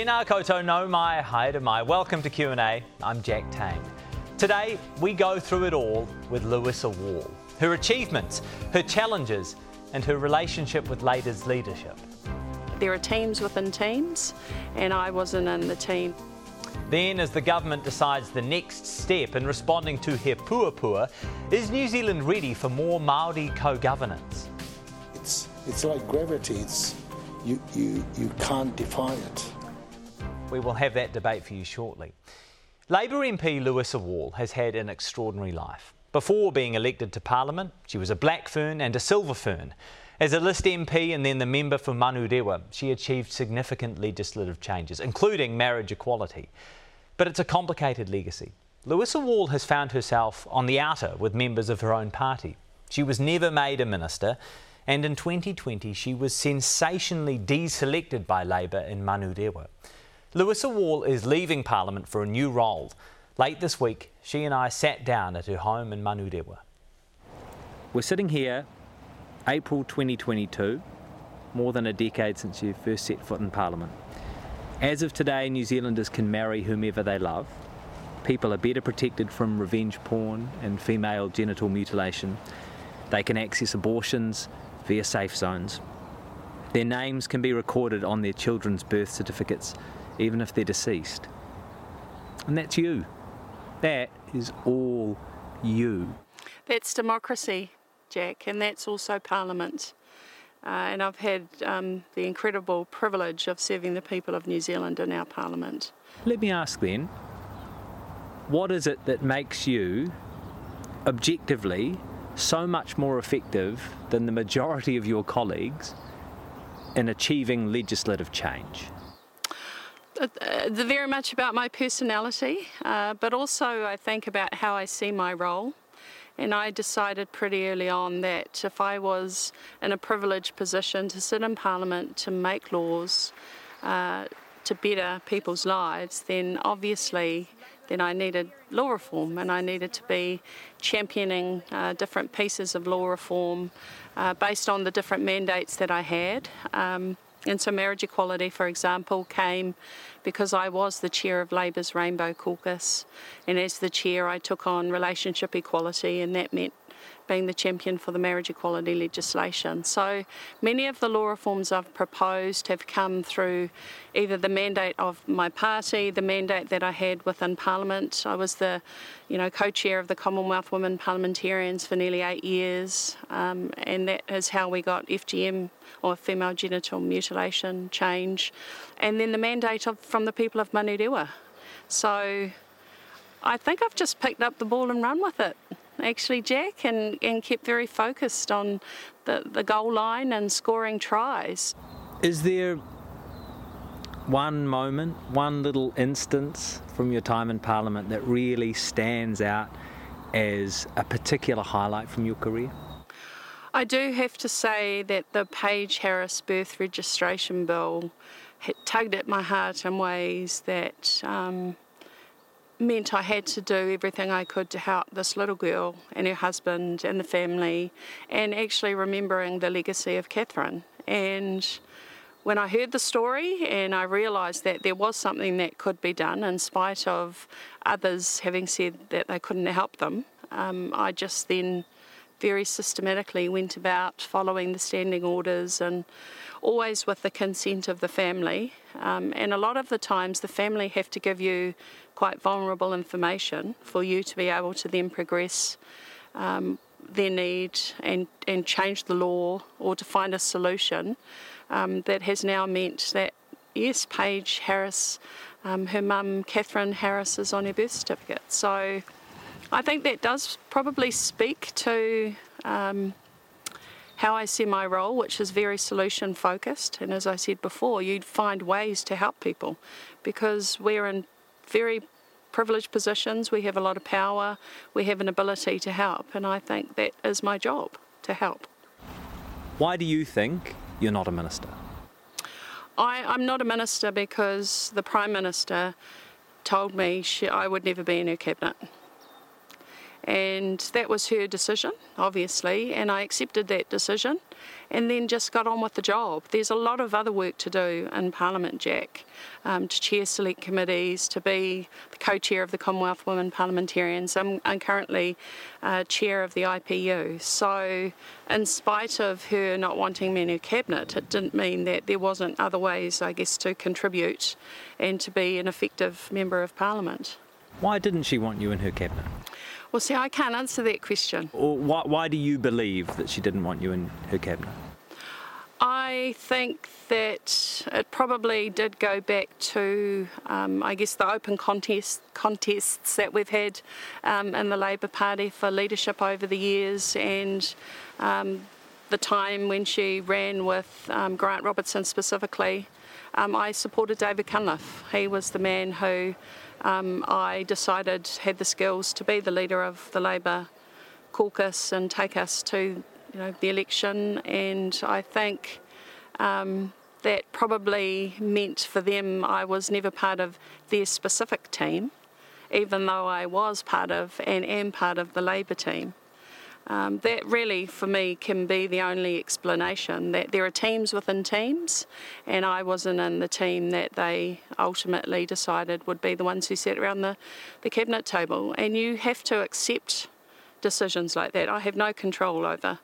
Tēnā koutou no mai, haere mai. Welcome to Q&A. I'm Jack Tang. Today, we go through it all with Louisa Wall, her achievements, her challenges, and her relationship with Labour's leadership. There are teams within teams, and I wasn't in the team. Then, as the government decides the next step in responding to He Puapua, is New Zealand ready for more Māori co-governance? It's, it's like gravity, it's, you, you, you can't defy it. We will have that debate for you shortly. Labour MP Louisa Wall has had an extraordinary life. Before being elected to Parliament, she was a black fern and a silver fern. As a list MP and then the member for Manurewa, she achieved significant legislative changes, including marriage equality. But it's a complicated legacy. Louisa Wall has found herself on the outer with members of her own party. She was never made a minister, and in 2020 she was sensationally deselected by Labour in Manurewa. Louisa Wall is leaving Parliament for a new role. Late this week, she and I sat down at her home in Manurewa. We're sitting here, April 2022, more than a decade since you first set foot in Parliament. As of today, New Zealanders can marry whomever they love. People are better protected from revenge porn and female genital mutilation. They can access abortions via safe zones. Their names can be recorded on their children's birth certificates even if they're deceased. And that's you. That is all you. That's democracy, Jack, and that's also Parliament. Uh, and I've had um, the incredible privilege of serving the people of New Zealand in our Parliament. Let me ask then what is it that makes you objectively so much more effective than the majority of your colleagues in achieving legislative change? Uh, very much about my personality, uh, but also I think about how I see my role. And I decided pretty early on that if I was in a privileged position to sit in Parliament to make laws uh, to better people's lives, then obviously then I needed law reform and I needed to be championing uh, different pieces of law reform uh, based on the different mandates that I had. Um, and so marriage equality, for example, came because I was the chair of Labour's Rainbow Caucus. And as the chair, I took on relationship equality, and that meant being the champion for the marriage equality legislation. So many of the law reforms I've proposed have come through either the mandate of my party, the mandate that I had within Parliament. I was the, you know, co-chair of the Commonwealth Women Parliamentarians for nearly eight years, um, and that is how we got FGM or female genital mutilation change, and then the mandate of, from the people of Manurewa. So I think I've just picked up the ball and run with it actually, Jack, and, and kept very focused on the, the goal line and scoring tries. Is there one moment, one little instance from your time in Parliament that really stands out as a particular highlight from your career? I do have to say that the Paige Harris birth registration bill tugged at my heart in ways that um, meant I had to do everything I could to help this little girl and her husband and the family, and actually remembering the legacy of Catherine. And when I heard the story and I realised that there was something that could be done in spite of others having said that they couldn't help them, um, I just then very systematically went about following the standing orders and always with the consent of the family. Um, and a lot of the times, the family have to give you quite vulnerable information for you to be able to then progress um, their need and, and change the law or to find a solution um, that has now meant that, yes, Paige Harris, um, her mum, Catherine Harris, is on her birth certificate. So I think that does probably speak to um, how I see my role, which is very solution focused. And as I said before, you'd find ways to help people because we're in very privileged positions, we have a lot of power, we have an ability to help, and I think that is my job to help. Why do you think you're not a minister? I, am not a minister because the Prime Minister told me she, I would never be in her cabinet. And that was her decision, obviously, and I accepted that decision and then just got on with the job. There's a lot of other work to do in Parliament, Jack, um, to chair select committees, to be the co chair of the Commonwealth Women Parliamentarians. I'm, I'm currently uh, chair of the IPU. So, in spite of her not wanting me in her cabinet, it didn't mean that there wasn't other ways, I guess, to contribute and to be an effective member of Parliament. Why didn't she want you in her cabinet? Well, see, I can't answer that question. Or why, why do you believe that she didn't want you in her cabinet? I think that it probably did go back to, um, I guess, the open contest, contests that we've had um, in the Labour Party for leadership over the years and um, the time when she ran with um, Grant Robertson specifically. Um, I supported David Cunliffe. He was the man who um, I decided had the skills to be the leader of the Labour caucus and take us to you know, the election. And I think um, that probably meant for them I was never part of their specific team, even though I was part of and am part of the Labour team. Um, that really, for me, can be the only explanation that there are teams within teams, and I wasn't in the team that they ultimately decided would be the ones who sat around the, the cabinet table. And you have to accept decisions like that. I have no control over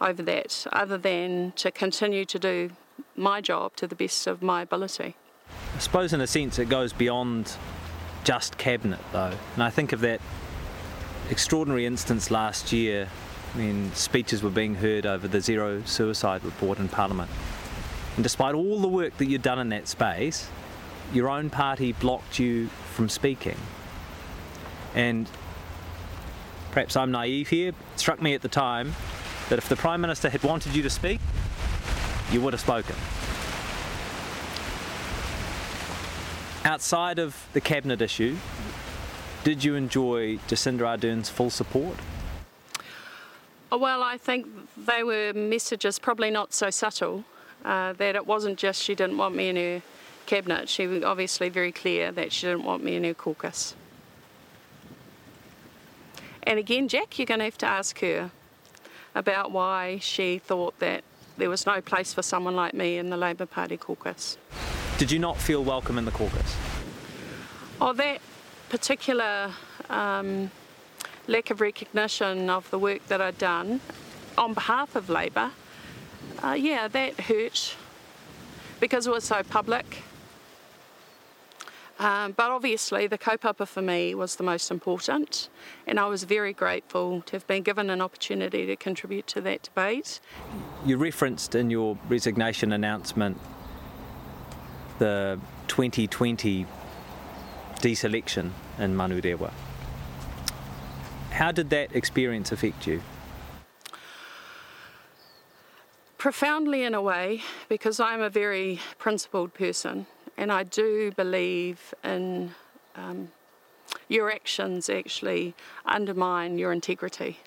over that, other than to continue to do my job to the best of my ability. I suppose, in a sense, it goes beyond just cabinet, though, and I think of that extraordinary instance last year when speeches were being heard over the zero suicide report in Parliament. And despite all the work that you'd done in that space, your own party blocked you from speaking. And perhaps I'm naive here, it struck me at the time that if the Prime Minister had wanted you to speak, you would have spoken. Outside of the cabinet issue, did you enjoy Jacinda Ardern's full support? Oh, well, I think they were messages probably not so subtle. Uh, that it wasn't just she didn't want me in her cabinet. She was obviously very clear that she didn't want me in her caucus. And again, Jack, you're going to have to ask her about why she thought that there was no place for someone like me in the Labour Party caucus. Did you not feel welcome in the caucus? Oh, that particular um, lack of recognition of the work that I'd done on behalf of Labour, uh, yeah, that hurt because it was so public. Um, but obviously, the kaupapa for me was the most important, and I was very grateful to have been given an opportunity to contribute to that debate. You referenced in your resignation announcement the 2020 deselection in Manurewa. How did that experience affect you? Profoundly, in a way, because I'm a very principled person and I do believe in um, your actions actually undermine your integrity.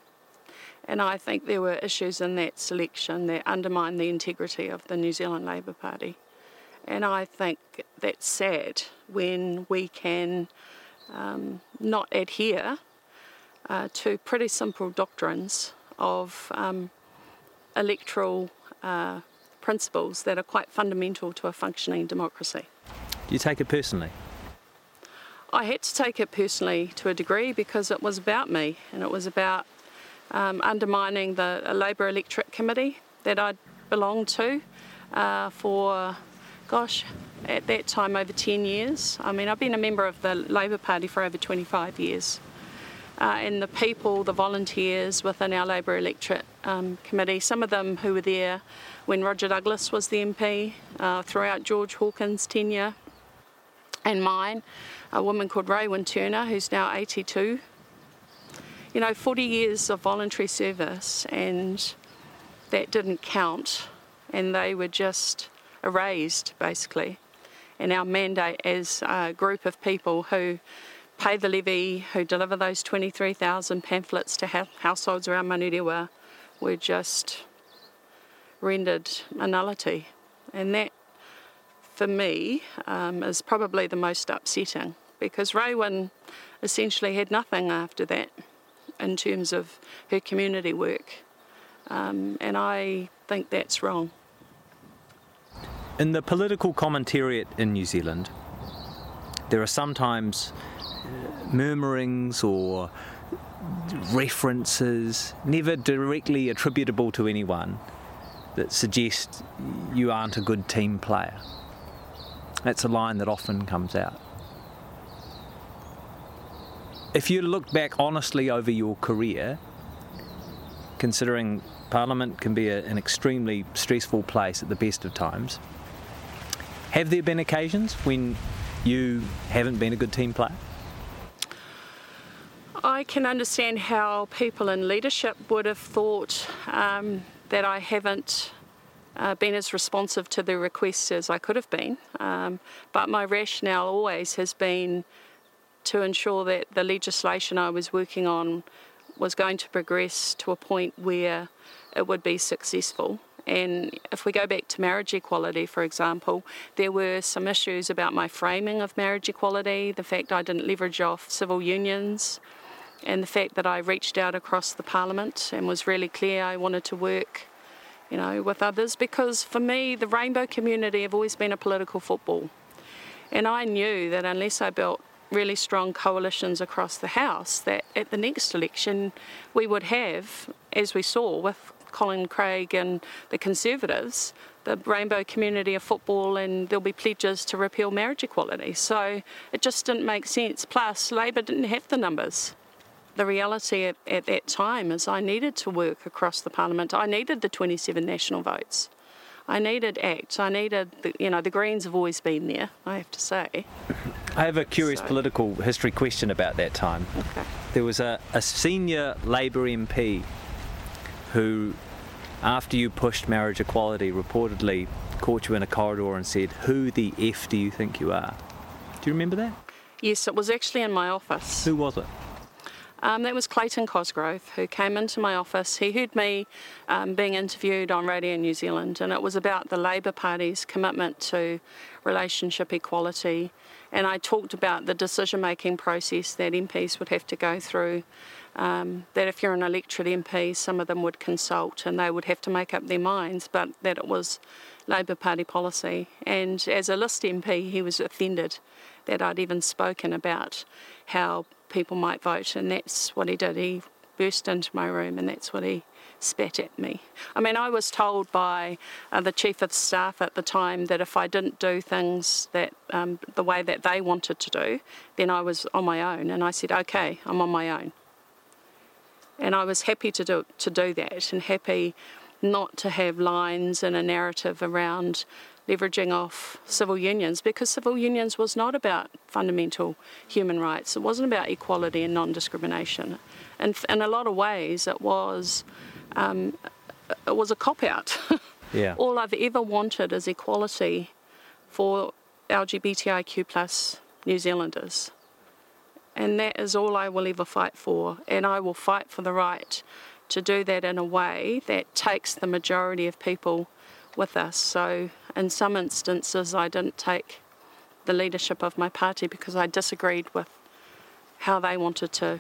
And I think there were issues in that selection that undermined the integrity of the New Zealand Labour Party. And I think that's sad when we can um, not adhere uh, to pretty simple doctrines of um, electoral uh, principles that are quite fundamental to a functioning democracy. Do you take it personally? I had to take it personally to a degree because it was about me and it was about um, undermining the Labour Electorate Committee that I belonged to uh, for gosh, at that time over 10 years. I mean, I've been a member of the Labour Party for over 25 years. Uh, and the people, the volunteers within our Labour electorate um, committee, some of them who were there when Roger Douglas was the MP, uh, throughout George Hawkins' tenure and mine, a woman called Raewyn Turner, who's now 82. You know, 40 years of voluntary service, and that didn't count, and they were just erased basically. And our mandate as a group of people who pay the levy, who deliver those 23,000 pamphlets to households around Manurewa, were just rendered a nullity. And that, for me, um, is probably the most upsetting because Raewyn essentially had nothing after that. in terms of her community work. Um, and I think that's wrong. In the political commentariat in New Zealand, there are sometimes uh, murmurings or references, never directly attributable to anyone, that suggest you aren't a good team player. That's a line that often comes out. If you look back honestly over your career, considering Parliament can be a, an extremely stressful place at the best of times, have there been occasions when you haven't been a good team player? I can understand how people in leadership would have thought um, that I haven't uh, been as responsive to the requests as I could have been. Um, but my rationale always has been to ensure that the legislation I was working on was going to progress to a point where it would be successful. And if we go back to marriage equality, for example, there were some issues about my framing of marriage equality, the fact I didn't leverage off civil unions, and the fact that I reached out across the parliament and was really clear I wanted to work, you know, with others because for me the rainbow community have always been a political football. And I knew that unless I built really strong coalitions across the House that at the next election we would have, as we saw with Colin Craig and the Conservatives, the rainbow community of football, and there'll be pledges to repeal marriage equality. So it just didn't make sense. Plus, Labour didn't have the numbers. The reality at, at that time is I needed to work across the Parliament. I needed the 27 national votes. I needed ACT. I needed, the, you know, the Greens have always been there, I have to say. I have a curious so. political history question about that time. Okay. There was a, a senior Labour MP who, after you pushed marriage equality, reportedly caught you in a corridor and said, Who the F do you think you are? Do you remember that? Yes, it was actually in my office. Who was it? Um, that was Clayton Cosgrove, who came into my office. He heard me um, being interviewed on Radio New Zealand, and it was about the Labour Party's commitment to relationship equality. And I talked about the decision making process that MPs would have to go through. Um, that if you're an electorate MP, some of them would consult and they would have to make up their minds, but that it was Labour Party policy. And as a list MP, he was offended that I'd even spoken about how people might vote, and that's what he did. He burst into my room, and that's what he spat at me. I mean, I was told by uh, the chief of staff at the time that if I didn't do things that um, the way that they wanted to do, then I was on my own. And I said, "Okay, I'm on my own." And I was happy to do to do that, and happy not to have lines and a narrative around leveraging off civil unions because civil unions was not about fundamental human rights. It wasn't about equality and non-discrimination. And in a lot of ways, it was um, it was a cop out. yeah. All I've ever wanted is equality for LGBTIQ plus New Zealanders. And that is all I will ever fight for. And I will fight for the right to do that in a way that takes the majority of people with us. So in some instances, I didn't take the leadership of my party because I disagreed with how they wanted to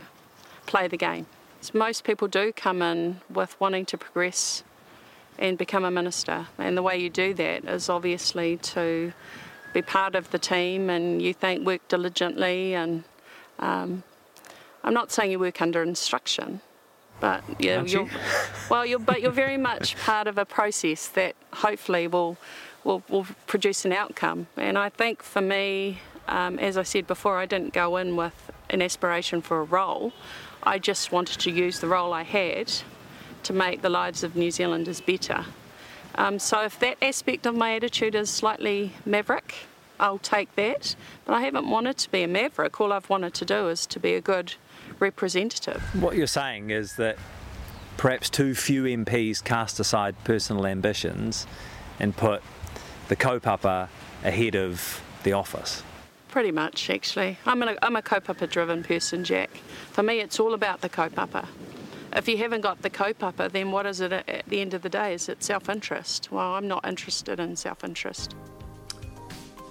play the game. So most people do come in with wanting to progress and become a minister, and the way you do that is obviously to be part of the team and you think work diligently and um, I'm not saying you work under instruction, but yeah, you're you? well, you're but you're very much part of a process that hopefully will will, will produce an outcome. And I think for me, um, as I said before, I didn't go in with an aspiration for a role. I just wanted to use the role I had to make the lives of New Zealanders better. Um, so if that aspect of my attitude is slightly maverick, I'll take that. But I haven't wanted to be a maverick. All I've wanted to do is to be a good representative. What you're saying is that perhaps too few MPs cast aside personal ambitions and put the kaupapa ahead of the office. Pretty much, actually. I'm, an, I'm a kaupapa driven person, Jack. For me, it's all about the kaupapa. If you haven't got the kaupapa, then what is it at the end of the day? Is it self interest? Well, I'm not interested in self interest.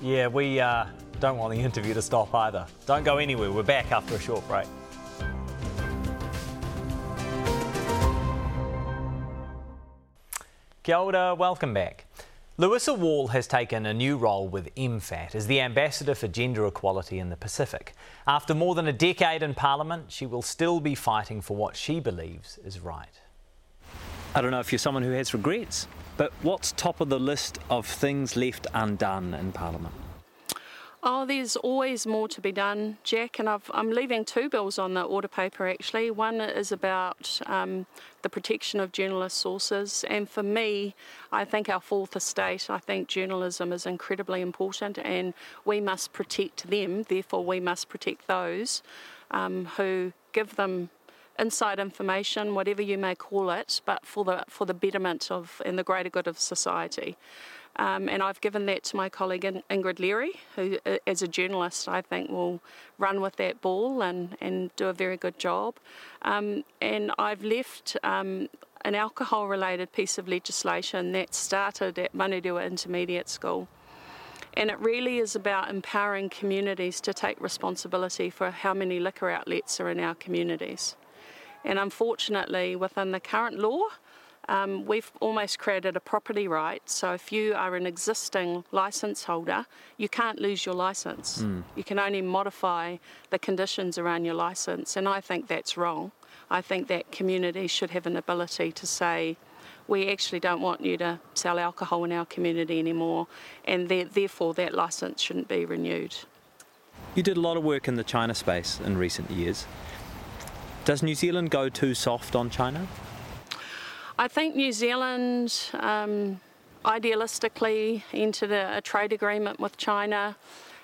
Yeah, we uh, don't want the interview to stop either. Don't go anywhere. We're back after a short break. Kia ora, welcome back. Louisa Wall has taken a new role with MFAT as the Ambassador for Gender Equality in the Pacific. After more than a decade in Parliament, she will still be fighting for what she believes is right. I don't know if you're someone who has regrets but what's top of the list of things left undone in Parliament? Oh, there's always more to be done, Jack, and i am leaving two bills on the order paper actually. One is about um, the protection of journalist sources, and for me, I think our fourth estate, I think journalism is incredibly important, and we must protect them, therefore, we must protect those um, who give them inside information, whatever you may call it, but for the for the betterment of and the greater good of society. Um, and I've given that to my colleague Ingrid Leary, who, uh, as a journalist, I think will run with that ball and, and do a very good job. Um, and I've left um, an alcohol related piece of legislation that started at Manurewa Intermediate School. And it really is about empowering communities to take responsibility for how many liquor outlets are in our communities. And unfortunately, within the current law, um, we've almost created a property right. So if you are an existing license holder, you can't lose your license. Mm. You can only modify the conditions around your license, and I think that's wrong. I think that communities should have an ability to say, we actually don't want you to sell alcohol in our community anymore, and therefore that license shouldn't be renewed. You did a lot of work in the China space in recent years. Does New Zealand go too soft on China? I think New Zealand um, idealistically entered a, a, trade agreement with China,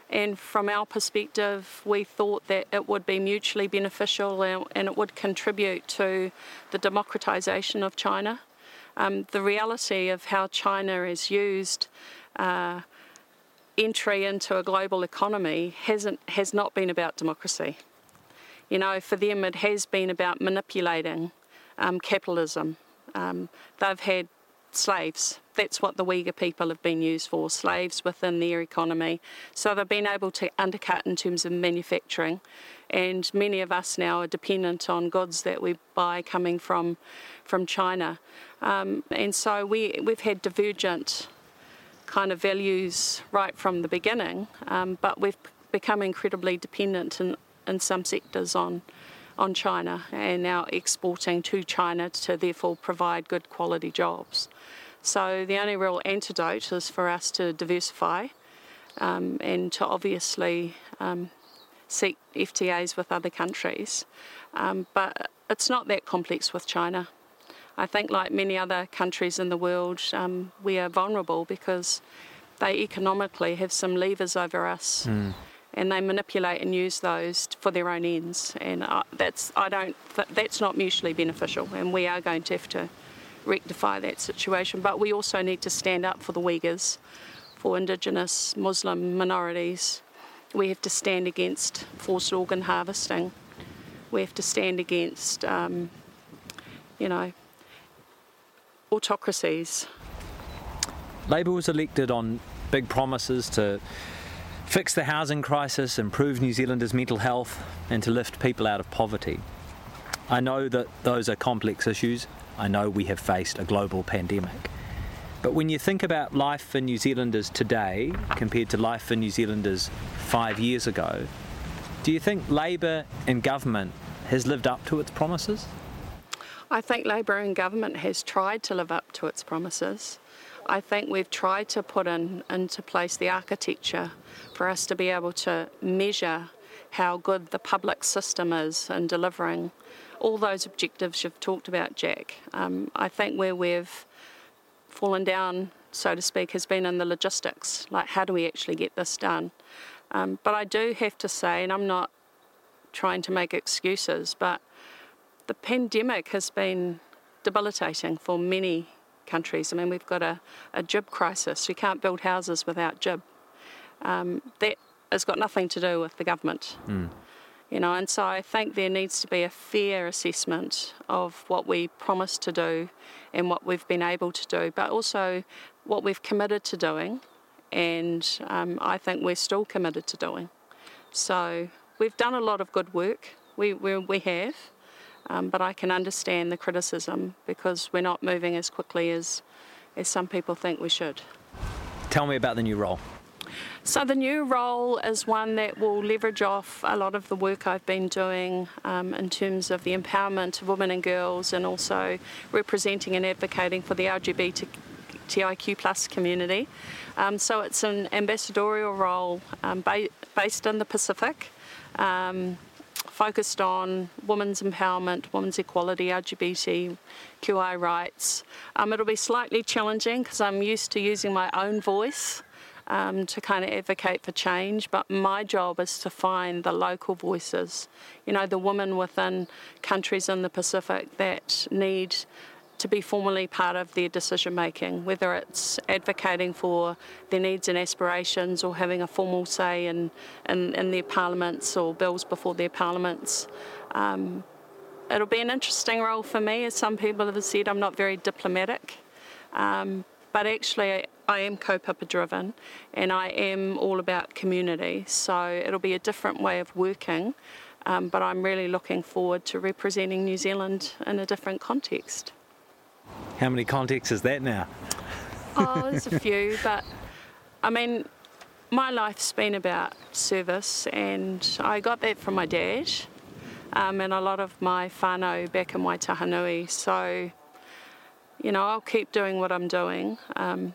and from our perspective, we thought that it would be mutually beneficial and, and it would contribute to the democratisation of China. Um, the reality of how China is used. Uh, entry into a global economy hasn't has not been about democracy. You know, for them it has been about manipulating um, capitalism um, they've had slaves. That's what the Uyghur people have been used for, slaves within their economy. So they've been able to undercut in terms of manufacturing. And many of us now are dependent on goods that we buy coming from, from China. Um, and so we, we've had divergent kind of values right from the beginning, um, but we've become incredibly dependent in, in some sectors on on China and now exporting to China to therefore provide good quality jobs. So the only real antidote is for us to diversify um, and to obviously um, seek FTAs with other countries. Um, but it's not that complex with China. I think, like many other countries in the world, um, we are vulnerable because they economically have some levers over us. Mm and they manipulate and use those for their own ends. And uh, that's I don't that's not mutually beneficial, and we are going to have to rectify that situation. But we also need to stand up for the Uyghurs, for Indigenous Muslim minorities. We have to stand against forced organ harvesting. We have to stand against, um, you know, autocracies. Labour was elected on big promises to fix the housing crisis, improve New Zealanders' mental health, and to lift people out of poverty. I know that those are complex issues. I know we have faced a global pandemic. But when you think about life for New Zealanders today compared to life for New Zealanders five years ago, do you think Labour and government has lived up to its promises? I think Labour and government has tried to live up to its promises. I think we've tried to put in into place the architecture for us to be able to measure how good the public system is in delivering all those objectives you've talked about, Jack. Um, I think where we've fallen down, so to speak, has been in the logistics, like how do we actually get this done? Um, but I do have to say, and I'm not trying to make excuses, but the pandemic has been debilitating for many countries. I mean, we've got a, a GIB crisis. You can't build houses without GIB. Um, that has got nothing to do with the government. Mm. You know, and so I think there needs to be a fair assessment of what we promised to do and what we've been able to do, but also what we've committed to doing, and um, I think we're still committed to doing. So we've done a lot of good work. We, we, we have. Um, but I can understand the criticism because we're not moving as quickly as as some people think we should. Tell me about the new role. So, the new role is one that will leverage off a lot of the work I've been doing um, in terms of the empowerment of women and girls and also representing and advocating for the LGBTIQ plus community. Um, so, it's an ambassadorial role um, ba- based in the Pacific. Um, focused on women's empowerment, women's equality, LGBTQI rights. Um, it'll be slightly challenging because I'm used to using my own voice um, to kind of advocate for change, but my job is to find the local voices, you know, the women within countries in the Pacific that need to be formally part of their decision making, whether it's advocating for their needs and aspirations or having a formal say in, in, in their parliaments or bills before their parliaments. Um, it'll be an interesting role for me, as some people have said, I'm not very diplomatic. Um, but actually, I am kaupapa driven and I am all about community, so it'll be a different way of working. Um, but I'm really looking forward to representing New Zealand in a different context. How many contexts is that now? Oh, there's a few, but I mean, my life's been about service, and I got that from my dad um, and a lot of my whānau back in Waitahanui. So, you know, I'll keep doing what I'm doing. Um,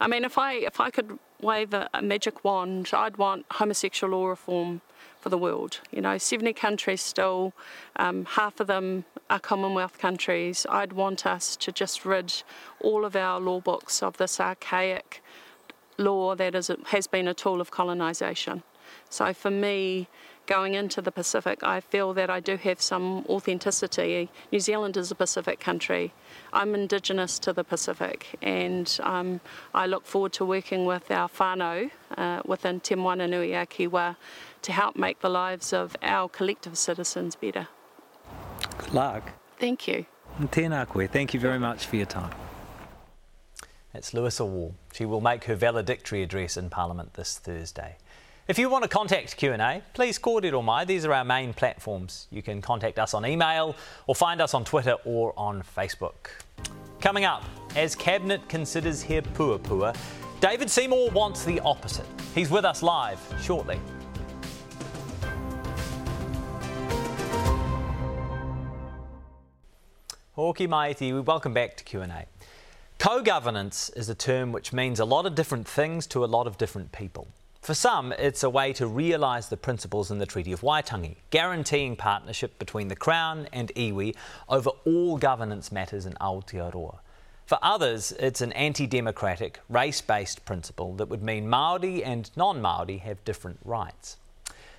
I mean, if I if I could wave a, a, magic wand, I'd want homosexual law reform for the world. You know, 70 countries still, um, half of them are Commonwealth countries. I'd want us to just rid all of our law books of this archaic law that is, has been a tool of colonisation. So for me, going into the Pacific, I feel that I do have some authenticity. New Zealand is a Pacific country. I'm Indigenous to the Pacific, and um, I look forward to working with our whānau uh, within Te Moananui a Kiwa to help make the lives of our collective citizens better. Good luck. Thank you. And tēnā koe. Thank you very much for your time. It's Louisa Wall. She will make her valedictory address in Parliament this Thursday. If you want to contact Q&A, please call or mai. These are our main platforms. You can contact us on email or find us on Twitter or on Facebook. Coming up, as Cabinet considers He Puapua, David Seymour wants the opposite. He's with us live shortly. Hoki Maiti, welcome back to Q&A. Co-governance is a term which means a lot of different things to a lot of different people. For some, it's a way to realise the principles in the Treaty of Waitangi, guaranteeing partnership between the Crown and iwi over all governance matters in Aotearoa. For others, it's an anti-democratic, race-based principle that would mean Māori and non-Māori have different rights.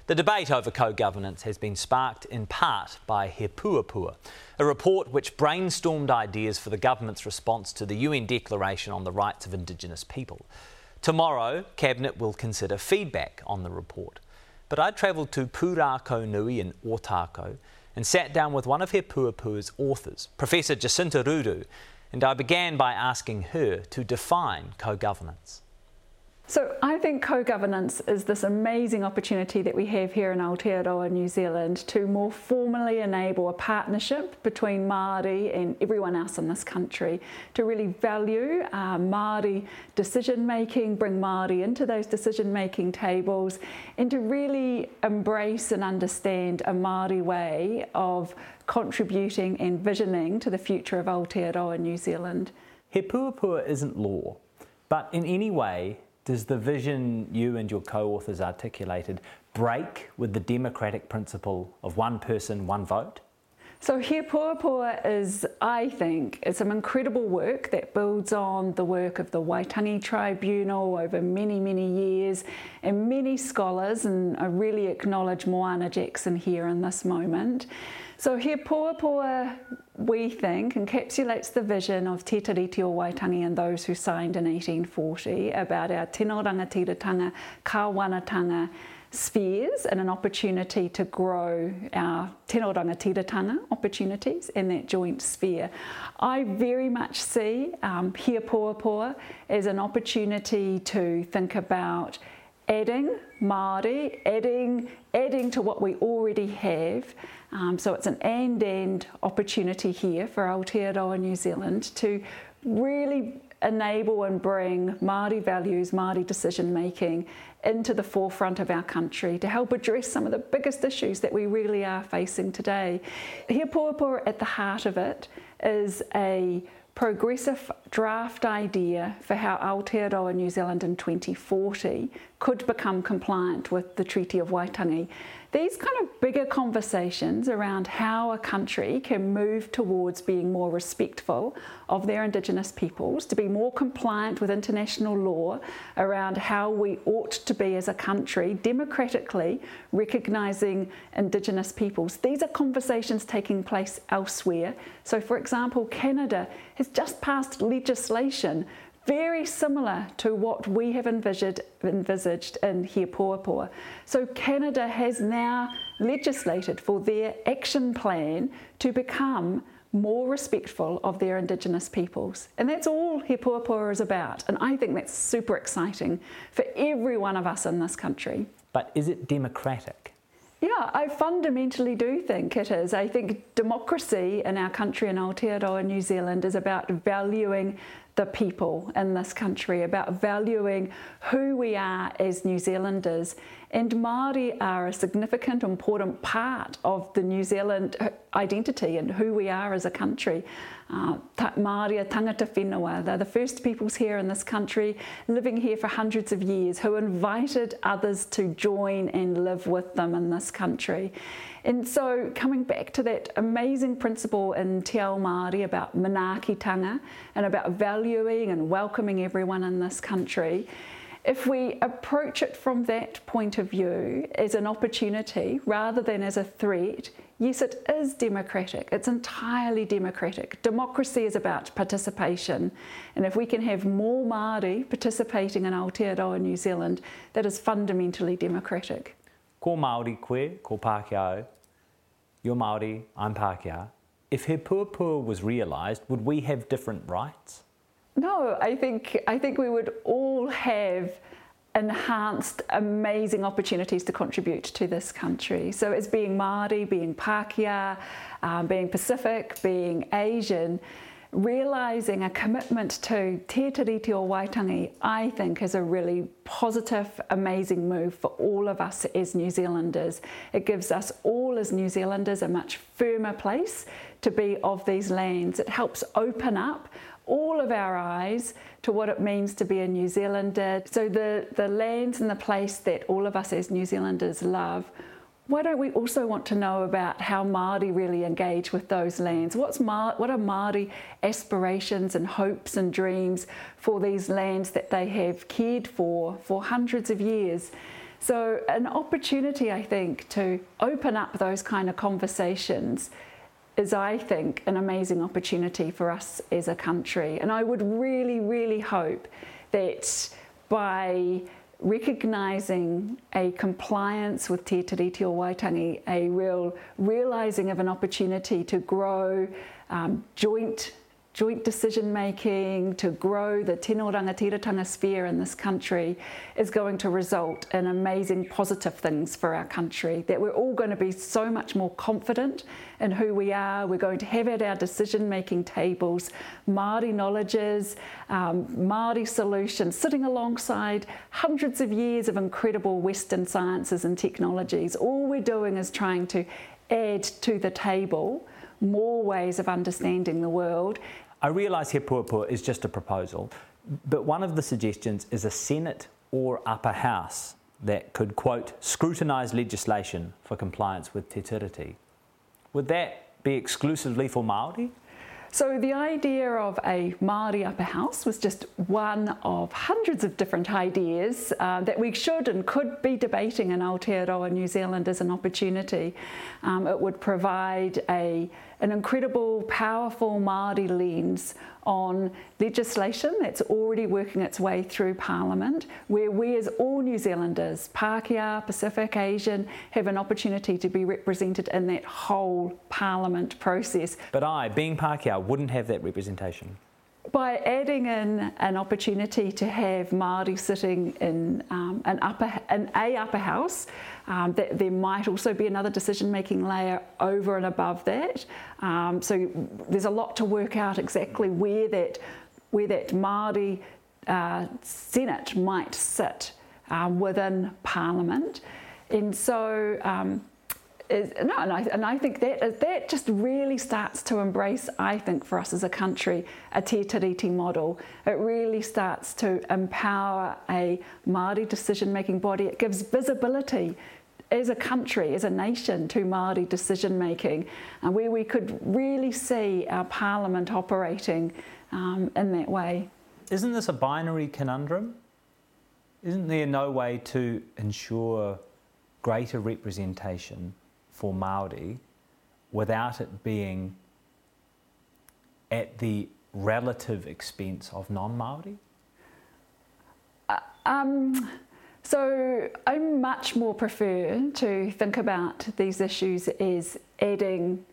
The debate over co-governance has been sparked in part by He Puapua, a report which brainstormed ideas for the government's response to the UN Declaration on the Rights of Indigenous People. Tomorrow, Cabinet will consider feedback on the report. But I travelled to Pūrākau Nui in Ōtākou and sat down with one of He Puapua's authors, Professor Jacinta Ruru, and I began by asking her to define co-governance. So I think co-governance is this amazing opportunity that we have here in Aotearoa, New Zealand, to more formally enable a partnership between Māori and everyone else in this country, to really value uh, Māori decision making, bring Māori into those decision making tables, and to really embrace and understand a Māori way of contributing and visioning to the future of Aotearoa, New Zealand. He Puapua isn't law, but in any way does the vision you and your co authors articulated break with the democratic principle of one person, one vote? So He Puapua is, I think, it's some incredible work that builds on the work of the Waitangi Tribunal over many, many years and many scholars, and I really acknowledge Moana Jackson here in this moment. So He Puapua, we think, encapsulates the vision of Te Tiriti o Waitangi and those who signed in 1840 about our tino rangatiratanga, kawanatanga spheres and an opportunity to grow our tino rangatiratanga opportunities in that joint sphere. I very much see um, He Puapua as an opportunity to think about adding Māori, adding, adding to what we already have. Um, so it's an and and opportunity here for Aotearoa New Zealand to really enable and bring Māori values, Māori decision making into the forefront of our country to help address some of the biggest issues that we really are facing today. He Puapua at the heart of it is a progressive draft idea for how Aotearoa New Zealand in 2040 could become compliant with the Treaty of Waitangi these kind of bigger conversations around how a country can move towards being more respectful of their Indigenous peoples, to be more compliant with international law around how we ought to be as a country, democratically recognising Indigenous peoples. These are conversations taking place elsewhere. So, for example, Canada has just passed legislation very similar to what we have envisaged, envisaged in He Puapua. So Canada has now legislated for their action plan to become more respectful of their Indigenous peoples. And that's all He Puapua is about. And I think that's super exciting for every one of us in this country. But is it democratic? Yeah, I fundamentally do think it is. I think democracy in our country in Aotearoa, New Zealand, is about valuing the people in this country, about valuing who we are as New Zealanders. And Māori are a significant, important part of the New Zealand identity and who we are as a country. Uh, Māori are tangata whenua. They're the first peoples here in this country, living here for hundreds of years, who invited others to join and live with them in this country. And so, coming back to that amazing principle in Te Ao Māori about manaakitanga and about valuing and welcoming everyone in this country, if we approach it from that point of view as an opportunity rather than as a threat, yes, it is democratic. It's entirely democratic. Democracy is about participation. And if we can have more Māori participating in Aotearoa New Zealand, that is fundamentally democratic. Ko Māori koe, ko Pākehā, you're Māori, I'm Pākehā. If He Puapua was realised, would we have different rights? No, I think I think we would all have enhanced amazing opportunities to contribute to this country. So as being Māori, being Pākehā, um, being Pacific, being Asian, realising a commitment to Te Tiriti o Waitangi, I think is a really positive, amazing move for all of us as New Zealanders. It gives us all as New Zealanders a much firmer place to be of these lands. It helps open up all of our eyes to what it means to be a New Zealander. So, the, the lands and the place that all of us as New Zealanders love, why don't we also want to know about how Māori really engage with those lands? What's Ma- what are Māori aspirations and hopes and dreams for these lands that they have cared for for hundreds of years? So, an opportunity, I think, to open up those kind of conversations is, I think, an amazing opportunity for us as a country. And I would really, really hope that by recognising a compliance with Te Tiriti o Waitangi, a real realising of an opportunity to grow um, joint joint decision making, to grow the tino rangatiratanga sphere in this country is going to result in amazing positive things for our country. That we're all going to be so much more confident in who we are. We're going to have at our decision making tables Māori knowledges, um, Māori solutions, sitting alongside hundreds of years of incredible Western sciences and technologies. All we're doing is trying to add to the table more ways of understanding the world I realise He Puapua is just a proposal, but one of the suggestions is a Senate or upper house that could, quote, scrutinise legislation for compliance with Te Tiriti. Would that be exclusively for Māori? So the idea of a Māori upper house was just one of hundreds of different ideas uh, that we should and could be debating in Aotearoa New Zealand as an opportunity. Um, it would provide a an incredible, powerful Māori lens on legislation that's already working its way through Parliament, where we as all New Zealanders, Pākehā, Pacific, Asian, have an opportunity to be represented in that whole Parliament process. But I, being Pākehā, wouldn't have that representation by adding in an opportunity to have Māori sitting in um, an upper, a upper house, um, that there might also be another decision-making layer over and above that. Um, so there's a lot to work out exactly where that where that Māori uh, Senate might sit um, within Parliament. And so, um, is, no, and I, and I think that that just really starts to embrace, I think, for us as a country, a te tiriti model. It really starts to empower a Māori decision-making body. It gives visibility as a country, as a nation, to Māori decision making, and where we could really see our parliament operating um, in that way. Isn't this a binary conundrum? Isn't there no way to ensure greater representation for Maori without it being at the relative expense of non-Maori? Uh, um, so I much more prefer to think about these issues as adding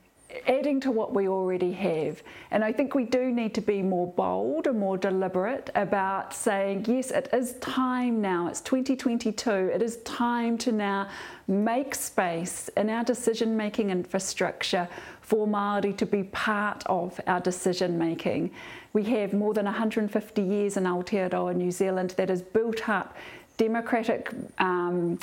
adding to what we already have. And I think we do need to be more bold and more deliberate about saying, yes, it is time now, it's 2022, it is time to now make space in our decision making infrastructure for Māori to be part of our decision making. We have more than 150 years in Aotearoa, New Zealand, that has built up democratic. Um,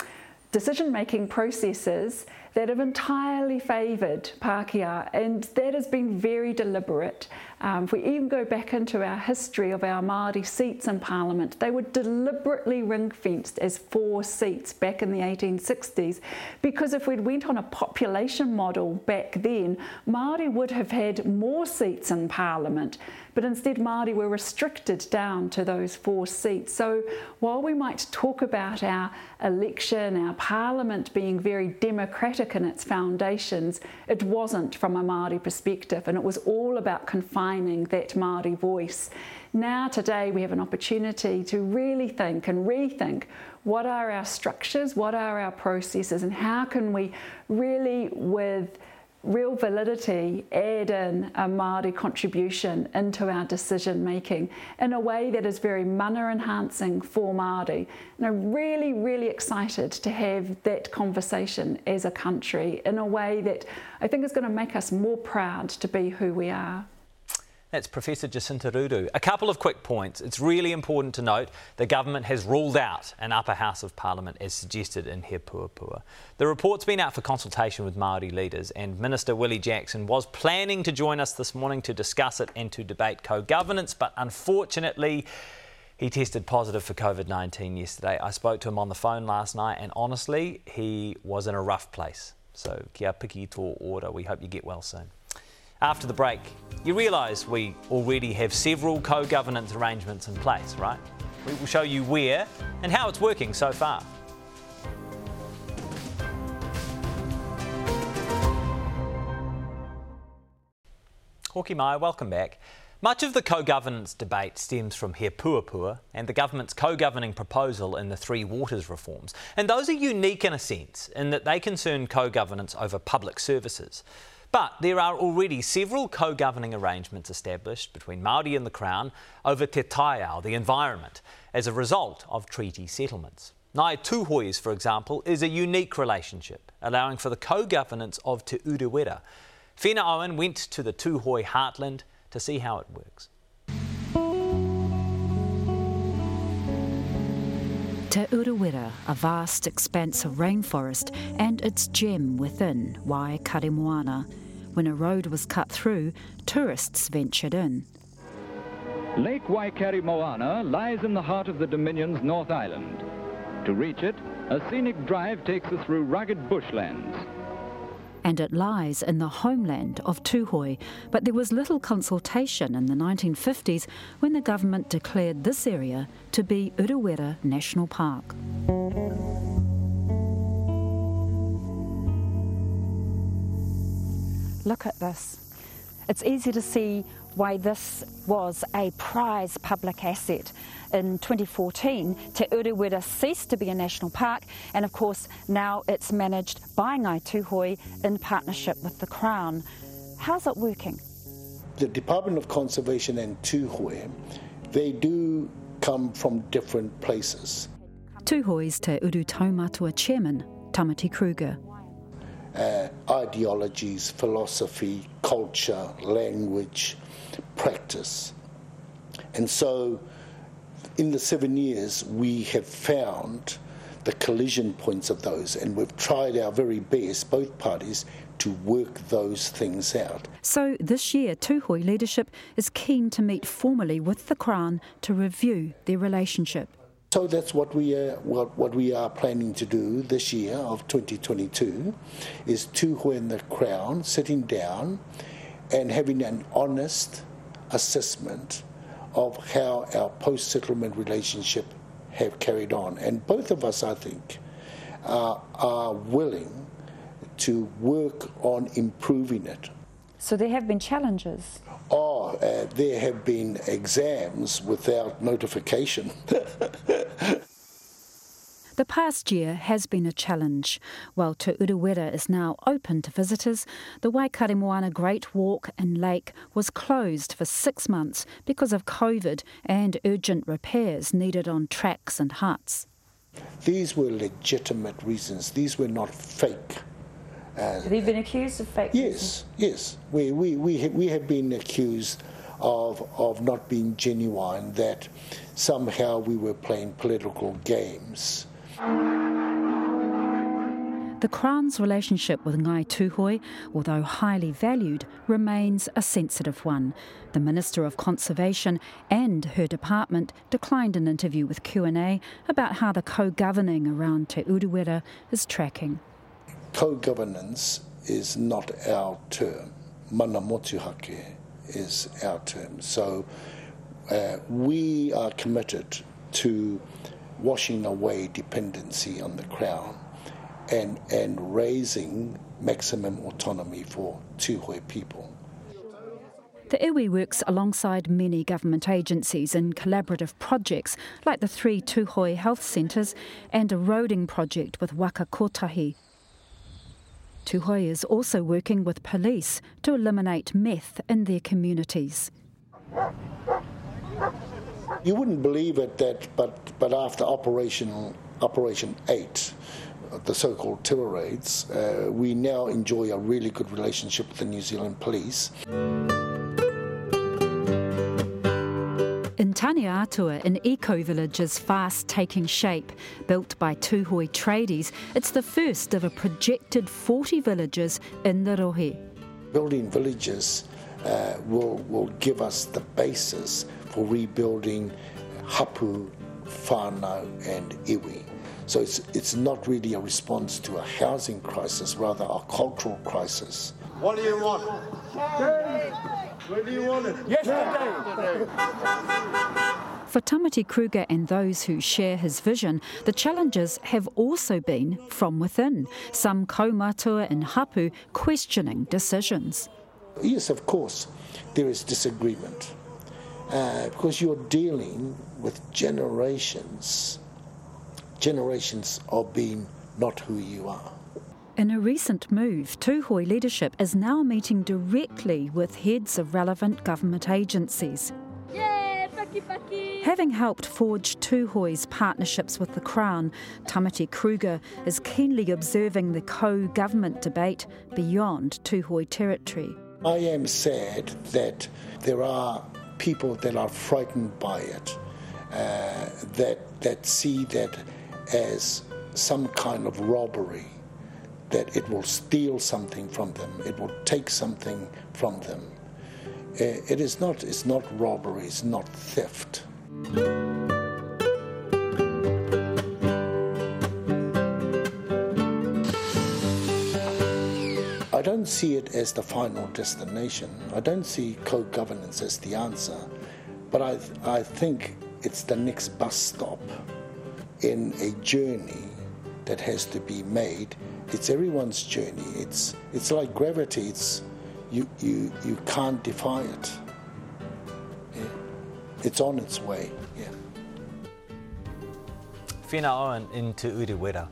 decision making processes that have entirely favoured Pākehā, and that has been very deliberate. Um, if we even go back into our history of our Māori seats in Parliament, they were deliberately ring fenced as four seats back in the 1860s, because if we'd went on a population model back then, Māori would have had more seats in Parliament but instead Māori were restricted down to those four seats. So while we might talk about our election, our parliament being very democratic in its foundations, it wasn't from a Māori perspective and it was all about confining that Māori voice. Now, today, we have an opportunity to really think and rethink what are our structures, what are our processes, and how can we really, with real validity add in a Māori contribution into our decision making in a way that is very mana enhancing for Māori. And I'm really, really excited to have that conversation as a country in a way that I think is going to make us more proud to be who we are. That's Professor Jacinta Ruru. A couple of quick points. It's really important to note the government has ruled out an upper house of parliament as suggested in He Puapua. The report's been out for consultation with Māori leaders and Minister Willie Jackson was planning to join us this morning to discuss it and to debate co-governance, but unfortunately he tested positive for COVID 19 yesterday. I spoke to him on the phone last night, and honestly, he was in a rough place. So, kia piki tō ora. We hope you get well soon. After the break, you realise we already have several co governance arrangements in place, right? We will show you where and how it's working so far. Hoki mai, welcome back. Much of the co-governance debate stems from He Puapua and the government's co-governing proposal in the Three Waters reforms. And those are unique in a sense in that they concern co-governance over public services. But there are already several co-governing arrangements established between Māori and the Crown over Te Taiao, the environment, as a result of treaty settlements. Ngai Tūhoe's, for example, is a unique relationship, allowing for the co-governance of Te Urewera. Whena Owen went to the Tūhoe heartland to see how it works. Te Urewera, a vast expanse of rainforest and its gem within Waikaremoana. When a road was cut through, tourists ventured in. Lake Waikaremoana lies in the heart of the Dominion's North Island. To reach it, a scenic drive takes us through rugged bushlands and it lies in the homeland of Tūhoe. But there was little consultation in the 1950s when the government declared this area to be Urewera National Park. Look at this. It's easy to see why this was a prized public asset. In 2014, Te Urewera ceased to be a national park, and of course, now it's managed by Ngai Tūhoe in partnership with the Crown. How's it working? The Department of Conservation and Tūhoe, they do come from different places. Tūhoe's Te Uru Taumatua chairman, Tamati Kruger. Uh, ideologies, philosophy, culture, language, practice. And so, in the seven years, we have found the collision points of those, and we've tried our very best, both parties, to work those things out. So this year, Tūhoe leadership is keen to meet formally with the Crown to review their relationship. So that's what we are, what, what we are planning to do this year of 2022 is Tūhoe and the Crown sitting down and having an honest assessment of how our post-settlement relationship have carried on. And both of us, I think, uh, are willing to work on improving it. So there have been challenges. Oh, uh, there have been exams without notification. The past year has been a challenge. While Te Urewera is now open to visitors, the Waikaremoana Moana Great Walk and Lake was closed for six months because of COVID and urgent repairs needed on tracks and huts. These were legitimate reasons. These were not fake. Uh, have you been accused of fake? Yes, yes. We, we, we, have, we have been accused of, of not being genuine, that somehow we were playing political games. The Crown's relationship with Ngai Tūhoe, although highly valued, remains a sensitive one. The Minister of Conservation and her department declined an interview with Q&A about how the co-governing around Te Urewera is tracking. Co-governance is not our term. Mana motuhake is our term. So uh, we are committed to washing away dependency on the Crown and, and raising maximum autonomy for Tūhoe people. The iwi works alongside many government agencies in collaborative projects like the three Tūhoe health centres and a roading project with Waka Kotahi. Tūhoe is also working with police to eliminate meth in their communities. You wouldn't believe it that, but but after Operation Operation Eight, the so-called terror raids, uh, we now enjoy a really good relationship with the New Zealand police. In Tāneatua, an eco-village is fast taking shape. Built by Tūhoe tradies, it's the first of a projected 40 villages in the Rohe. Building villages uh, will, will give us the basis for rebuilding hapu, whānau and iwi. So it's, it's not really a response to a housing crisis, rather a cultural crisis. What do you want? Where do you want it? Yesterday. For Tamati Kruger and those who share his vision, the challenges have also been from within, some kaumatua and hapu questioning decisions. Yes, of course, there is disagreement uh, because you're dealing with generations, generations of being not who you are. In a recent move, Tūhoe leadership is now meeting directly with heads of relevant government agencies. Having helped forge Tūhoe's partnerships with the Crown, Tamati Kruger is keenly observing the co-government debate beyond Tūhoe territory. I am sad that there are people that are frightened by it, uh, that, that see that as some kind of robbery, that it will steal something from them, it will take something from them. Uh, it is not, it's not robbery, it's not theft. See it as the final destination. I don't see co governance as the answer. But I, I think it's the next bus stop in a journey that has to be made. It's everyone's journey. It's, it's like gravity, it's, you, you, you can't defy it. Yeah. It's on its way. Yeah. Whena Owen into Urewera.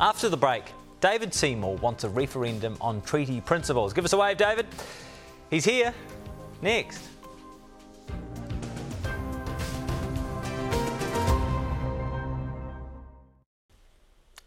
After the break, David Seymour wants a referendum on treaty principles. Give us a wave, David. He's here. Next.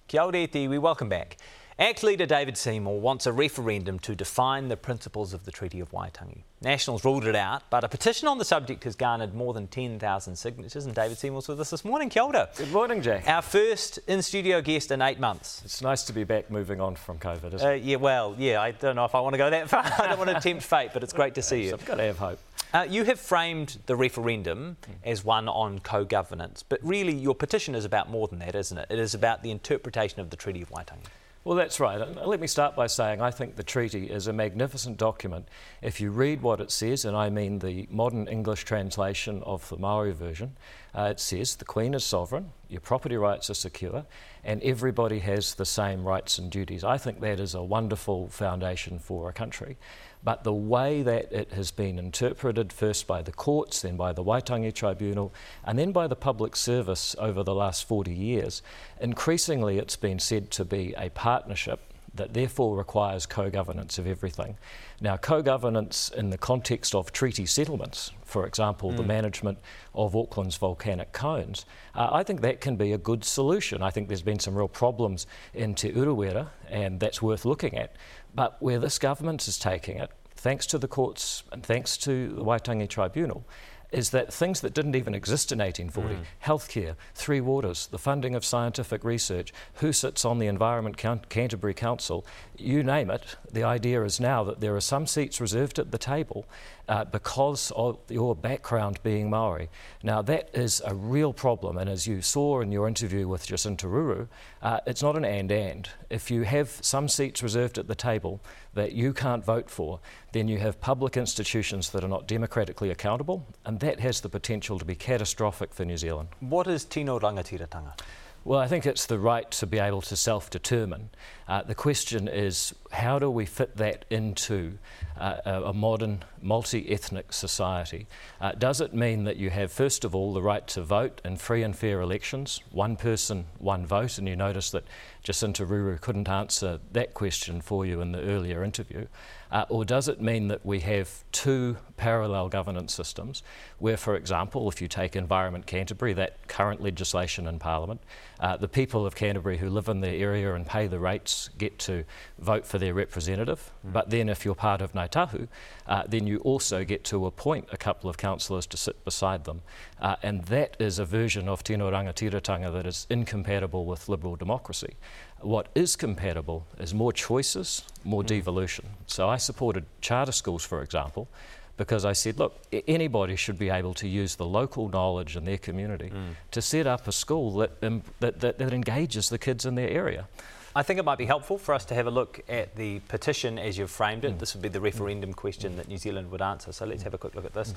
Kia ora we welcome back. ACT leader David Seymour wants a referendum to define the principles of the Treaty of Waitangi. Nationals ruled it out, but a petition on the subject has garnered more than 10,000 signatures, and David Seymour's with us this morning. Kia ora. Good morning, Jack. Our first in-studio guest in eight months. It's nice to be back moving on from COVID, isn't Uh, it? yeah, well, yeah, I don't know if I want to go that far. I don't want to tempt fate, but it's great to see you. I've got to have hope. Uh, you have framed the referendum as one on co governance, but really your petition is about more than that, isn't it? It is about the interpretation of the Treaty of Waitangi. Well, that's right. Let me start by saying I think the treaty is a magnificent document. If you read what it says, and I mean the modern English translation of the Maori version, uh, it says the Queen is sovereign, your property rights are secure, and everybody has the same rights and duties. I think that is a wonderful foundation for a country. But the way that it has been interpreted, first by the courts, then by the Waitangi Tribunal, and then by the public service over the last 40 years, increasingly it's been said to be a partnership that therefore requires co governance of everything. Now, co governance in the context of treaty settlements, for example, the management of Auckland's volcanic cones, uh, I think that can be a good solution. I think there's been some real problems in Te Urewera, and that's worth looking at. But where this government is taking it, thanks to the courts and thanks to the Waitangi Tribunal, is that things that didn't even exist in 1840 healthcare, three waters, the funding of scientific research, who sits on the Environment Coun- Canterbury Council, you name it. The idea is now that there are some seats reserved at the table uh, because of your background being Maori. Now, that is a real problem, and as you saw in your interview with Jacinta Ruru, uh, it's not an and and. If you have some seats reserved at the table that you can't vote for, then you have public institutions that are not democratically accountable, and that has the potential to be catastrophic for New Zealand. What is Tino Rangatiratanga? Well, I think it's the right to be able to self determine. Uh, the question is how do we fit that into uh, a, modern, multi ethnic society? Uh, does it mean that you have, first of all, the right to vote in free and fair elections, one person, one vote? And you notice that Jacinta Ruru couldn't answer that question for you in the earlier interview. Uh, or does it mean that we have two parallel governance systems where, for example, if you take Environment Canterbury, that current legislation in Parliament, uh, the people of Canterbury who live in the area and pay the rates get to vote for their representative. But then if you're part of Ngāi Tahu, uh, then you also get to appoint a couple of councillors to sit beside them. Uh, and that is a version of Tino Rangatiratanga that is incompatible with liberal democracy. What is compatible is more choices, more mm. devolution. So I supported charter schools, for example, because I said, look, anybody should be able to use the local knowledge in their community mm. to set up a school that, um, that, that, that engages the kids in their area. I think it might be helpful for us to have a look at the petition as you've framed it. Mm. This would be the referendum question that New Zealand would answer. So let's have a quick look at this.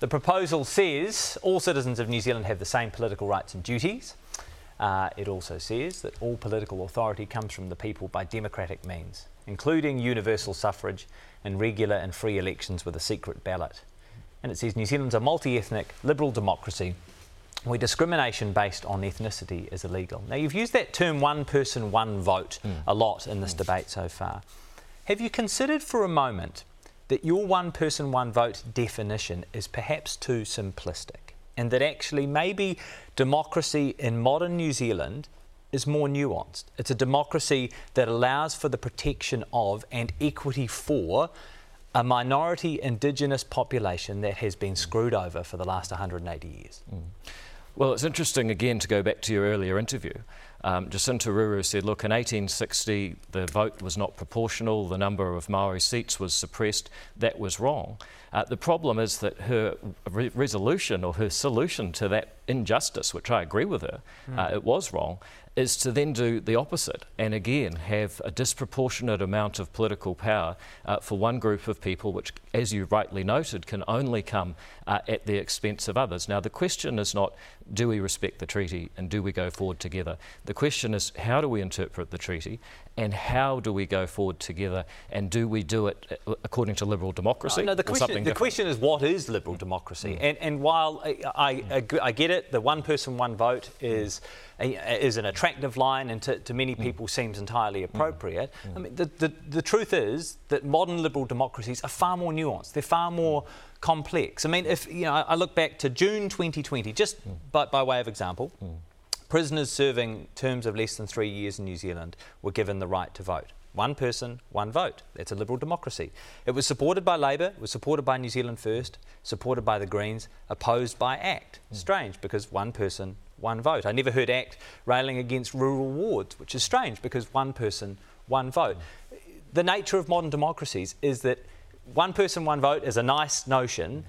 The proposal says all citizens of New Zealand have the same political rights and duties. Uh, it also says that all political authority comes from the people by democratic means, including universal suffrage and regular and free elections with a secret ballot. And it says New Zealand's a multi ethnic liberal democracy where discrimination based on ethnicity is illegal. Now, you've used that term one person, one vote a lot in this debate so far. Have you considered for a moment that your one person, one vote definition is perhaps too simplistic and that actually maybe democracy in modern New Zealand is more nuanced? It's a democracy that allows for the protection of and equity for a minority indigenous population that has been screwed over for the last 180 years. Well, it's interesting again to go back to your earlier interview. Um, Jacinta Ruru said, look, in 1860 the vote was not proportional, the number of Maori seats was suppressed. That was wrong. Uh, the problem is that her re- resolution or her solution to that injustice, which I agree with her, uh, it was wrong, is to then do the opposite and again have a disproportionate amount of political power uh, for one group of people, which, as you rightly noted, can only come uh, at the expense of others. Now, the question is not do we respect the treaty and do we go forward together? The question is how do we interpret the treaty and how do we go forward together and do we do it uh, according to liberal democracy Oh, no, the or question, something the question is what is liberal democracy? Mm. And, and while I, I, I get it, the one person, one vote mm. is, a, is an attractive line and to, to many mm. people seems entirely appropriate. I mean, the, the, the truth is that modern liberal democracies are far more nuanced, they're far more complex. I mean, if you know, I look back to June 2020, just by, by way of example. Prisoners serving terms of less than three years in New Zealand were given the right to vote. One person, one vote. That's a liberal democracy. It was supported by Labour, was supported by New Zealand First, supported by the Greens, opposed by ACT. Mm. Strange because one person, one vote. I never heard ACT railing against rural wards, which is strange because one person, one vote. Mm. The nature of modern democracies is that one person, one vote is a nice notion,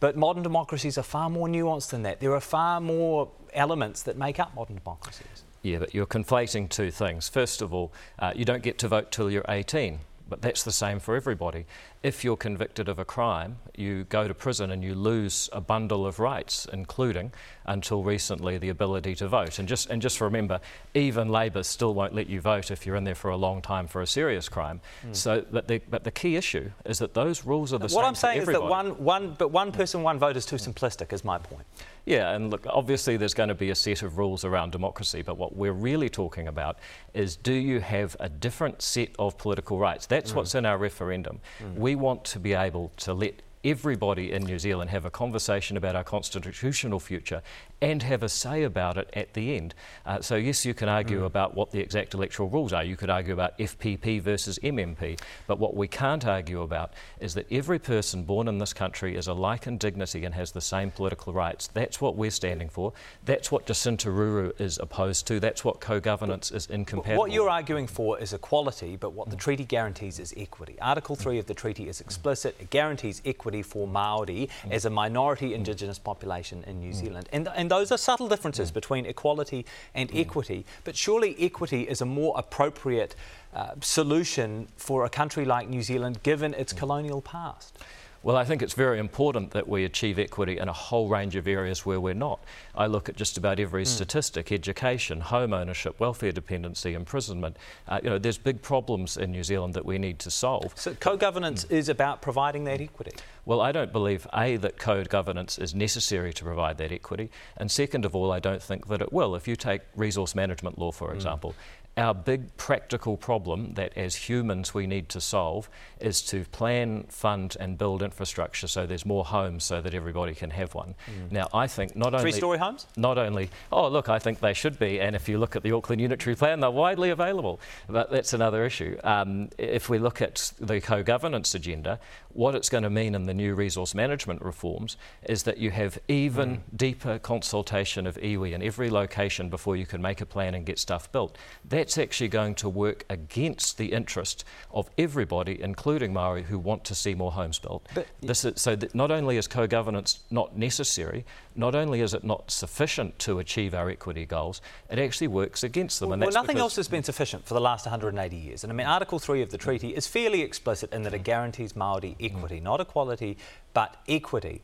but modern democracies are far more nuanced than that. There are far more elements that make up modern democracies. Yeah, but you're conflating two things. First of all, uh, you don't get to vote till you're 18, but that's the same for everybody if you're convicted of a crime, you go to prison and you lose a bundle of rights, including, until recently, the ability to vote. And just, and just remember, even Labour still won't let you vote if you're in there for a long time for a serious crime. Mm. So, but the, but the key issue is that those rules are the what same What I'm saying is that one, one, but one person, one vote is too simplistic, is my point. Yeah, and look, obviously there's going to be a set of rules around democracy, but what we're really talking about is do you have a different set of political rights? That's mm. what's in our referendum. Mm. We want to be able to let everybody in New Zealand have a conversation about our constitutional future and have a say about it at the end. Uh, so, yes, you can argue mm. about what the exact electoral rules are. You could argue about FPP versus MMP. But what we can't argue about is that every person born in this country is alike in dignity and has the same political rights. That's what we're standing for. That's what Jacinta Ruru is opposed to. That's what co governance is incompatible. What you're arguing for is equality, but what the treaty guarantees is equity. Article 3 of the treaty is explicit. It guarantees equity for Maori as a minority Indigenous population in New mm. Zealand. And, and those are subtle differences mm. between equality and mm. equity. But surely equity is a more appropriate uh, solution for a country like New Zealand given its mm. colonial past. Well, I think it's very important that we achieve equity in a whole range of areas where we're not. I look at just about every mm. statistic education, home ownership, welfare dependency, imprisonment. Uh, you know, there's big problems in New Zealand that we need to solve. So, co governance mm. is about providing that equity? Well, I don't believe, A, that co governance is necessary to provide that equity, and second of all, I don't think that it will. If you take resource management law, for mm. example, our big practical problem that as humans we need to solve is to plan, fund, and build infrastructure so there's more homes so that everybody can have one. Mm. Now, I think not only. Three story homes? Not only. Oh, look, I think they should be, and if you look at the Auckland Unitary Plan, they're widely available. But that's another issue. Um, if we look at the co governance agenda, what it's going to mean in the new resource management reforms is that you have even mm. deeper consultation of iwi in every location before you can make a plan and get stuff built. That's actually going to work against the interest of everybody, including Maori, who want to see more homes built. But this is, so not only is co-governance not necessary, not only is it not sufficient to achieve our equity goals, it actually works against them. Well, well nothing else has been sufficient for the last 180 years. And I mean, Article 3 of the treaty is fairly explicit in that it guarantees Maori mm. equity, not equality, but equity.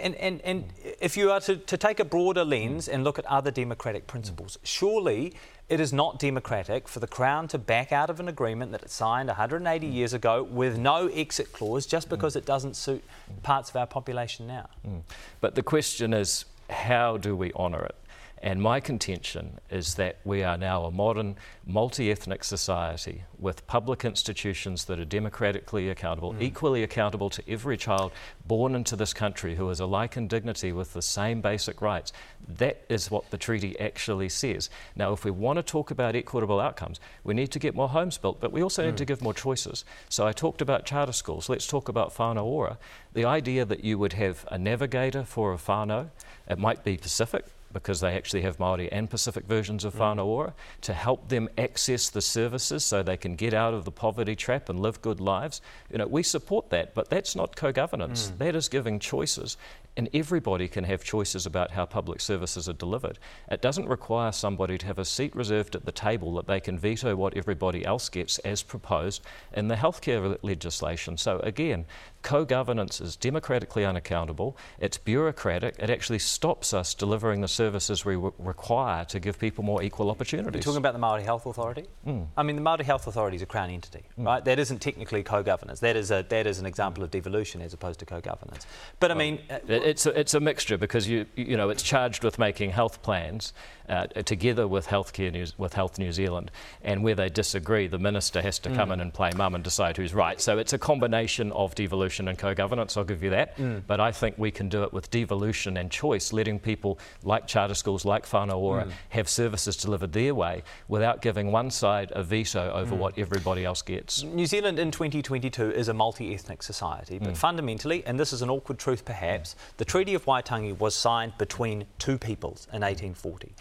And, and, and if you are to, to take a broader lens and look at other democratic principles, surely it is not democratic for the Crown to back out of an agreement that it signed 180 years ago with no exit clause just because it doesn't suit parts of our population now. Mm. But the question is how do we honour it? And my contention is that we are now a modern, multi ethnic society with public institutions that are democratically accountable, mm. equally accountable to every child born into this country who is alike in dignity with the same basic rights. That is what the treaty actually says. Now, if we want to talk about equitable outcomes, we need to get more homes built, but we also mm. need to give more choices. So I talked about charter schools. Let's talk about whānau ora. The idea that you would have a navigator for a whānau, it might be Pacific, because they actually have Māori and Pacific versions of Whānau Ora, to help them access the services so they can get out of the poverty trap and live good lives. You know, we support that, but that's not co-governance. Mm. That is giving choices and everybody can have choices about how public services are delivered. It doesn't require somebody to have a seat reserved at the table that they can veto what everybody else gets as proposed in the healthcare legislation. So again, co-governance is democratically unaccountable, it's bureaucratic, it actually stops us delivering the services we require to give people more equal opportunities. You're talking about the Māori Health Authority? Mm. I mean, the Māori Health Authority is a Crown entity, mm. right? That isn't technically co-governance. That is, a, that is an example of devolution as opposed to co-governance. But well, I mean... Uh, it's, a, it's a mixture because you, you know, it's charged with making health plans uh, together with Healthcare New, with Health New Zealand. And where they disagree, the minister has to come mm. in and play mum and decide who's right. So it's a combination of devolution and co-governance. I'll give you that. Mm. But I think we can do it with devolution and choice, letting people like charter schools, like Whanau mm. have services delivered their way without giving one side a veto over mm. what everybody else gets. New Zealand in 2022 is a multi-ethnic society, but mm. fundamentally, and this is an awkward truth perhaps, the Treaty of Waitangi was signed between two peoples in 1840.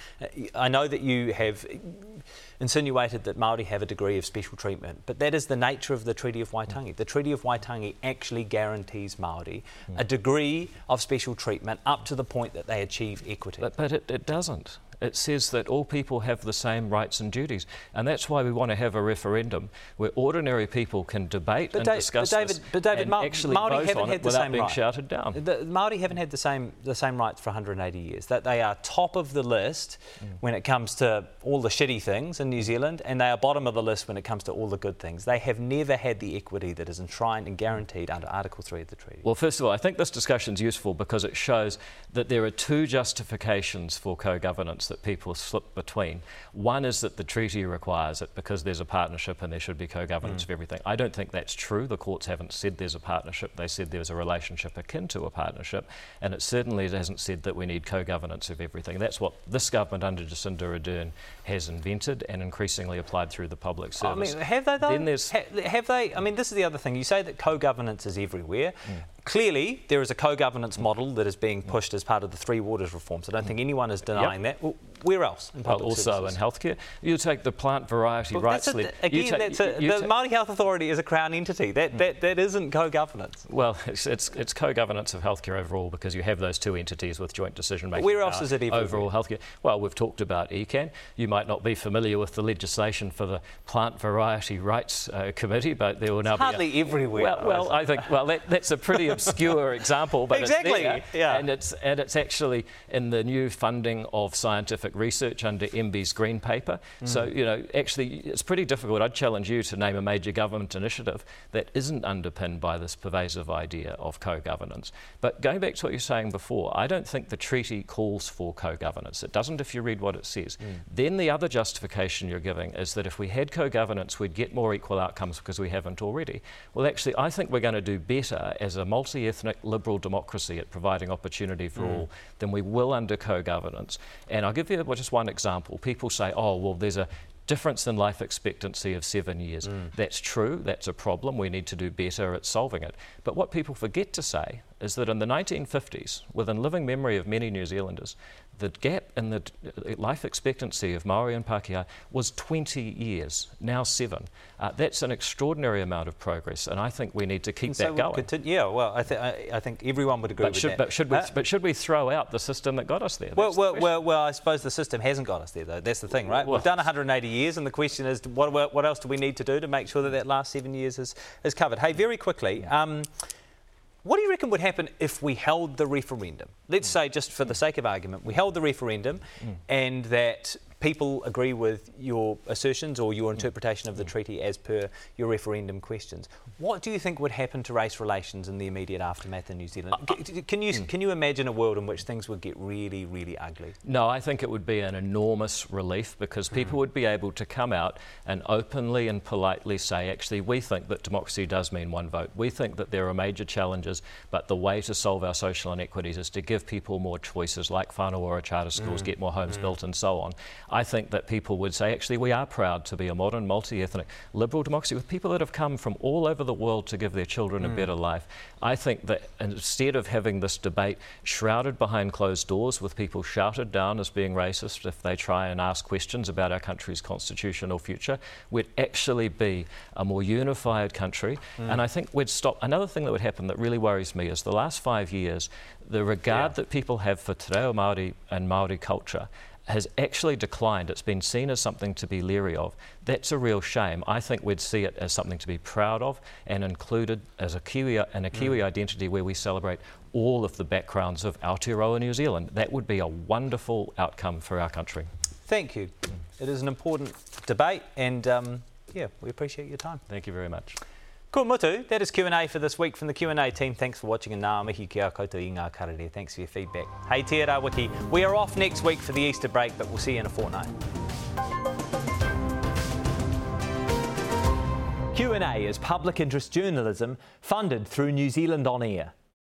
I know that you have insinuated that Maori have a degree of special treatment, but that is the nature of the Treaty of Waitangi. The Treaty of Waitangi actually guarantees Maori a hmm. degree of special treatment up to the point that they achieve equity. But, but it, it doesn't. It says that all people have the same rights and duties. And that's why we want to have a referendum where ordinary people can debate but and da- discuss but David, this but David, and Ma- actually Māori vote haven't on had it the without same being right. shouted down. The Māori haven't had the same, the same rights for 180 years. That they are top of the list mm. when it comes to all the shitty things in New Zealand, and they are bottom of the list when it comes to all the good things. They have never had the equity that is enshrined and guaranteed under Article 3 of the treaty. Well, first of all, I think this discussion is useful because it shows that there are two justifications for co-governance that people slip between. One is that the treaty requires it because there's a partnership and there should be co governance mm. of everything. I don't think that's true. The courts haven't said there's a partnership, they said there's a relationship akin to a partnership, and it certainly hasn't said that we need co governance of everything. That's what this government under Jacinda Ardern has invented and increasingly applied through the public service. I mean, have they though? Then there's ha- have they? I mean, this is the other thing. You say that co governance is everywhere. Mm. Clearly, there is a co-governance model that is being pushed as part of the Three Waters reforms. I don't think anyone is denying yep. that. Well, where else? In well, also services? in healthcare. You take the plant variety well, rights. Again, that's a, the ta- Māori Health Authority is a Crown entity. That, that, that isn't co-governance. Well, it's, it's, it's co-governance of healthcare overall because you have those two entities with joint decision-making. Where else is it everywhere? Overall healthcare. Well, we've talked about ECAN. You might not be familiar with the legislation for the Plant Variety Rights uh, Committee, but there will now it's be hardly a, everywhere. Well, well I think well that, that's a pretty obscure example, but exactly. There, yeah. and it's and it's actually in the new funding of scientific research under MBIE's green paper. Mm. So you know, actually, it's pretty difficult. I'd challenge you to name a major government initiative that isn't underpinned by this pervasive idea of co-governance. But going back to what you were saying before, I don't think the treaty calls for co-governance. It doesn't if you read what it says. Mm. Then the other justification you're giving is that if we had co-governance, we'd get more equal outcomes because we haven't already. Well, actually, I think we're going to do better as a multi-ethnic liberal democracy at providing opportunity for mm. all than we will under co-governance. And I'll give you just one example. People say, oh, well, there's a difference in life expectancy of seven years. Mm. That's true, that's a problem. We need to do better at solving it. But what people forget to say is that in the 1950s, within living memory of many New Zealanders, the gap in the life expectancy of Maori and Pākehā was 20 years, now seven. Uh, that's an extraordinary amount of progress, and I think we need to keep that going. Continue, yeah, well, I, th- I, I, think everyone would agree but with should, that. But should, we, uh, but should we throw out the system that got us there? Well, well, the well, well, I suppose the system hasn't got us there, though. That's the thing, right? Well, We've done 180 years, and the question is, what, what else do we need to do to make sure that that last seven years is, is covered? Hey, very quickly. Um, what do you reckon would happen if we held the referendum? Let's mm. say, just for the sake of argument, we held the referendum mm. and that people agree with your assertions or your interpretation of the treaty as per your referendum questions. What do you think would happen to race relations in the immediate aftermath in New Zealand? Can you, can you imagine a world in which things would get really, really ugly? No, I think it would be an enormous relief because people would be able to come out and openly and politely say, actually, we think that democracy does mean one vote. We think that there are major challenges, but the way to solve our social inequities is to give people more choices, like Whanau Ora charter schools, mm. get more homes mm. built, and so on. I think that people would say, actually, we are proud to be a modern, multi ethnic, liberal democracy with people that have come from all over the world to give their children mm. a better life. I think that instead of having this debate shrouded behind closed doors with people shouted down as being racist if they try and ask questions about our country's constitutional future, we'd actually be a more unified country. Mm. And I think we'd stop. Another thing that would happen that really worries me is the last five years, the regard yeah. that people have for Te Reo Māori and Māori culture has actually declined. It's been seen as something to be leery of. That's a real shame. I think we'd see it as something to be proud of and included as a Kiwi and a Kiwi mm. identity where we celebrate all of the backgrounds of Aotearoa New Zealand. That would be a wonderful outcome for our country. Thank you. It is an important debate and um, yeah, we appreciate your time. Thank you very much. Cool mutu. That is Q&A for this week from the Q&A team. Thanks for watching and ngā mihi kia koutou i ngā karere. Thanks for your feedback. Hey, te ra wiki. We are off next week for the Easter break, but we'll see you in a fortnight. Q&A is public interest journalism funded through New Zealand On Air.